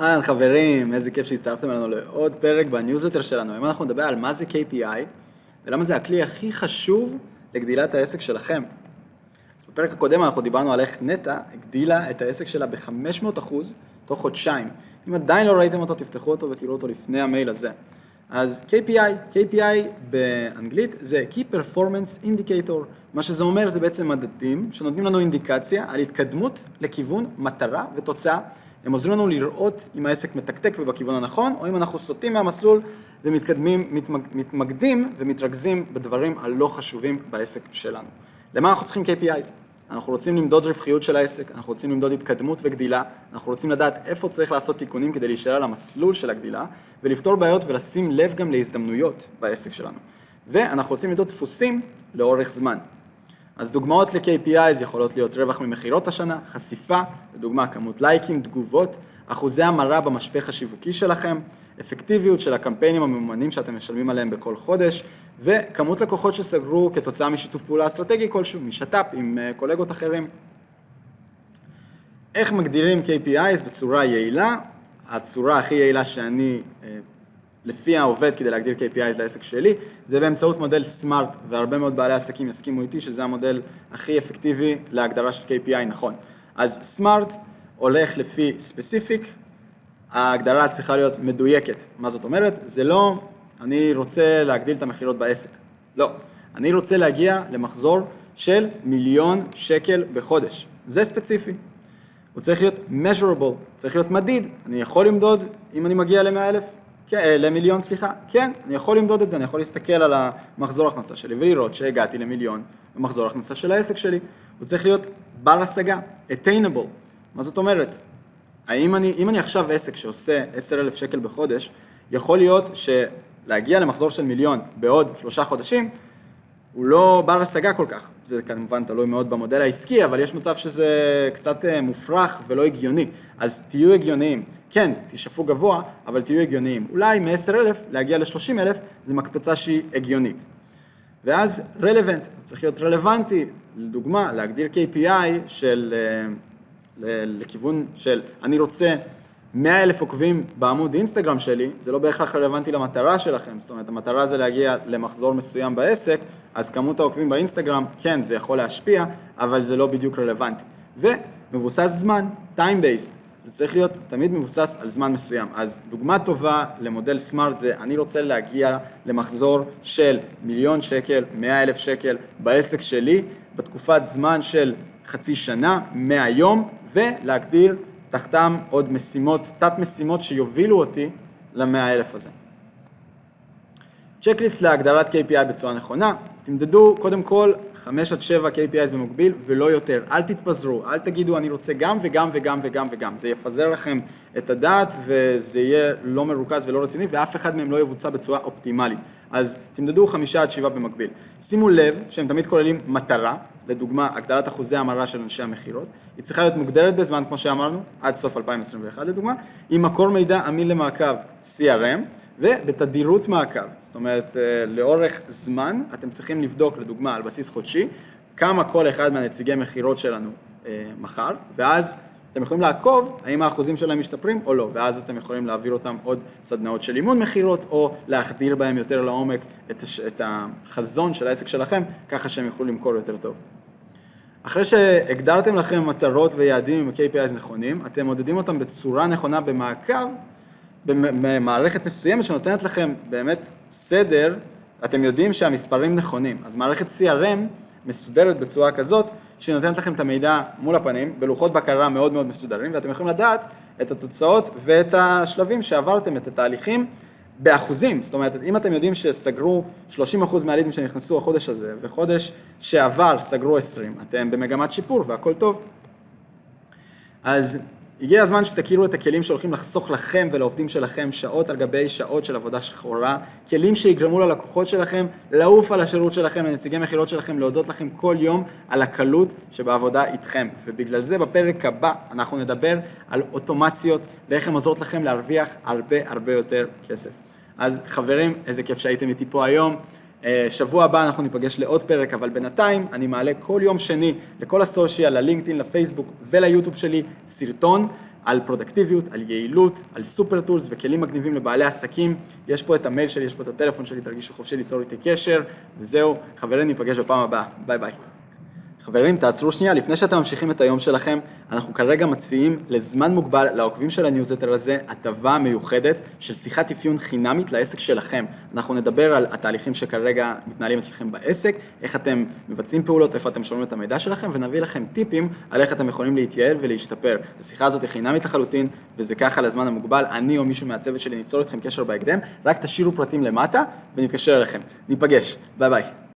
אהלן חברים, איזה כיף שהצטרפתם אלינו לעוד פרק בניוזלטר שלנו. היום אנחנו נדבר על מה זה KPI ולמה זה הכלי הכי חשוב לגדילת העסק שלכם. אז בפרק הקודם אנחנו דיברנו על איך נטע הגדילה את העסק שלה ב-500% תוך חודשיים. אם עדיין לא ראיתם אותו, תפתחו אותו ותראו אותו לפני המייל הזה. אז KPI, KPI באנגלית זה Key Performance Indicator, מה שזה אומר זה בעצם מדדים שנותנים לנו אינדיקציה על התקדמות לכיוון מטרה ותוצאה. הם עוזרים לנו לראות אם העסק מתקתק ובכיוון הנכון, או אם אנחנו סוטים מהמסלול ומתקדמים, מתמג, מתמקדים ומתרכזים בדברים הלא חשובים בעסק שלנו. למה אנחנו צריכים KPIs? אנחנו רוצים למדוד רווחיות של העסק, אנחנו רוצים למדוד התקדמות וגדילה, אנחנו רוצים לדעת איפה צריך לעשות תיקונים כדי להישאר על המסלול של הגדילה, ולפתור בעיות ולשים לב גם להזדמנויות בעסק שלנו. ואנחנו רוצים למדוד דפוסים לאורך זמן. אז דוגמאות ל-KPIs יכולות להיות רווח ממכירות השנה, חשיפה, לדוגמה כמות לייקים, תגובות, אחוזי המרה במשפך השיווקי שלכם, אפקטיביות של הקמפיינים הממומנים שאתם משלמים עליהם בכל חודש, וכמות לקוחות שסגרו כתוצאה משיתוף פעולה אסטרטגי כלשהו, משת"פ עם אה, קולגות אחרים. איך מגדירים KPIs בצורה יעילה? הצורה הכי יעילה שאני אה, לפי העובד כדי להגדיר KPIs לעסק שלי, זה באמצעות מודל סמארט, והרבה מאוד בעלי עסקים יסכימו איתי שזה המודל הכי אפקטיבי להגדרה של KPI נכון. אז סמארט הולך לפי ספציפיק, ההגדרה צריכה להיות מדויקת. מה זאת אומרת? זה לא, אני רוצה להגדיל את המכירות בעסק. לא. אני רוצה להגיע למחזור של מיליון שקל בחודש. זה ספציפי. הוא צריך להיות measurable, צריך להיות מדיד. אני יכול למדוד אם אני מגיע ל-100,000? כן, אה, למיליון, סליחה. כן, אני יכול למדוד את זה, אני יכול להסתכל על המחזור הכנסה שלי ולראות שהגעתי למיליון במחזור הכנסה של העסק שלי. הוא צריך להיות בר השגה, attainable. מה זאת אומרת? האם אני, אם אני עכשיו עסק שעושה 10,000 שקל בחודש, יכול להיות שלהגיע למחזור של מיליון בעוד שלושה חודשים, הוא לא בר השגה כל כך. זה כמובן תלוי מאוד במודל העסקי, אבל יש מצב שזה קצת אה, מופרך ולא הגיוני. אז תהיו הגיוניים. כן, תשאפו גבוה, אבל תהיו הגיוניים. אולי מ-10,000 להגיע ל-30,000 זה מקפצה שהיא הגיונית. ואז רלוונט, צריך להיות רלוונטי, לדוגמה, להגדיר KPI של, אה, לכיוון של אני רוצה 100 אלף עוקבים בעמוד אינסטגרם שלי, זה לא בהכרח רלוונטי למטרה שלכם, זאת אומרת המטרה זה להגיע למחזור מסוים בעסק, אז כמות העוקבים באינסטגרם, כן, זה יכול להשפיע, אבל זה לא בדיוק רלוונטי. ומבוסס זמן, time based, זה צריך להיות תמיד מבוסס על זמן מסוים. אז דוגמה טובה למודל סמארט זה, אני רוצה להגיע למחזור של מיליון שקל, מאה אלף שקל בעסק שלי, בתקופת זמן של חצי שנה, מהיום, ולהגדיר תחתם עוד משימות, תת משימות שיובילו אותי למאה אלף הזה. צ'קליסט להגדרת KPI בצורה נכונה, תמדדו קודם כל 5 עד 7 KPIs במקביל ולא יותר, אל תתפזרו, אל תגידו אני רוצה גם וגם וגם וגם וגם, זה יפזר לכם את הדעת וזה יהיה לא מרוכז ולא רציני ואף אחד מהם לא יבוצע בצורה אופטימלית, אז תמדדו 5 עד 7 במקביל. שימו לב שהם תמיד כוללים מטרה, לדוגמה הגדלת אחוזי המרה של אנשי המכירות, היא צריכה להיות מוגדרת בזמן כמו שאמרנו, עד סוף 2021 לדוגמה, עם מקור מידע אמין למעקב CRM ובתדירות מעקב, זאת אומרת אה, לאורך זמן אתם צריכים לבדוק לדוגמה על בסיס חודשי כמה כל אחד מהנציגי מכירות שלנו אה, מכר ואז אתם יכולים לעקוב האם האחוזים שלהם משתפרים או לא ואז אתם יכולים להעביר אותם עוד סדנאות של אימון מכירות או להחדיר בהם יותר לעומק את, את החזון של העסק שלכם ככה שהם יוכלו למכור יותר טוב. אחרי שהגדרתם לכם מטרות ויעדים עם KPIs נכונים, אתם מודדים אותם בצורה נכונה במעקב במערכת מסוימת שנותנת לכם באמת סדר, אתם יודעים שהמספרים נכונים. אז מערכת CRM מסודרת בצורה כזאת, שנותנת לכם את המידע מול הפנים, בלוחות בקרה מאוד מאוד מסודרים, ואתם יכולים לדעת את התוצאות ואת השלבים שעברתם, את התהליכים, באחוזים. זאת אומרת, אם אתם יודעים שסגרו 30% מהלידים שנכנסו החודש הזה, וחודש שעבר סגרו 20, אתם במגמת שיפור והכל טוב. אז הגיע הזמן שתכירו את הכלים שהולכים לחסוך לכם ולעובדים שלכם שעות על גבי שעות של עבודה שחורה, כלים שיגרמו ללקוחות שלכם לעוף על השירות שלכם, לנציגי מכירות שלכם, להודות לכם כל יום על הקלות שבעבודה איתכם. ובגלל זה בפרק הבא אנחנו נדבר על אוטומציות ואיך הן עוזרות לכם להרוויח הרבה הרבה יותר כסף. אז חברים, איזה כיף שהייתם איתי פה היום. אה, שבוע הבא אנחנו ניפגש לעוד פרק, אבל בינתיים אני מעלה כל יום שני לכל הסושיאל, ללינקדאין, לפייסבוק וליוטיוב שלי סרטון על פרודקטיביות, על יעילות, על סופר טולס וכלים מגניבים לבעלי עסקים. יש פה את המייל שלי, יש פה את הטלפון שלי, תרגישו חופשי ליצור איתי קשר, וזהו, חברים, ניפגש בפעם הבאה, ביי ביי. חברים, תעצרו שנייה, לפני שאתם ממשיכים את היום שלכם, אנחנו כרגע מציעים לזמן מוגבל לעוקבים של הניוזלטר הזה הטבה מיוחדת של שיחת אפיון חינמית לעסק שלכם. אנחנו נדבר על התהליכים שכרגע מתנהלים אצלכם בעסק, איך אתם מבצעים פעולות, איפה אתם שומרים את המידע שלכם, ונביא לכם טיפים על איך אתם יכולים להתייעל ולהשתפר. השיחה הזאת היא חינמית לחלוטין, וזה ככה לזמן המוגבל, אני או מישהו מהצוות שלי ניצור איתכם קשר בהקדם, רק תשאירו פרטים למטה ונתקשר אליכם. ניפגש, ביי ביי.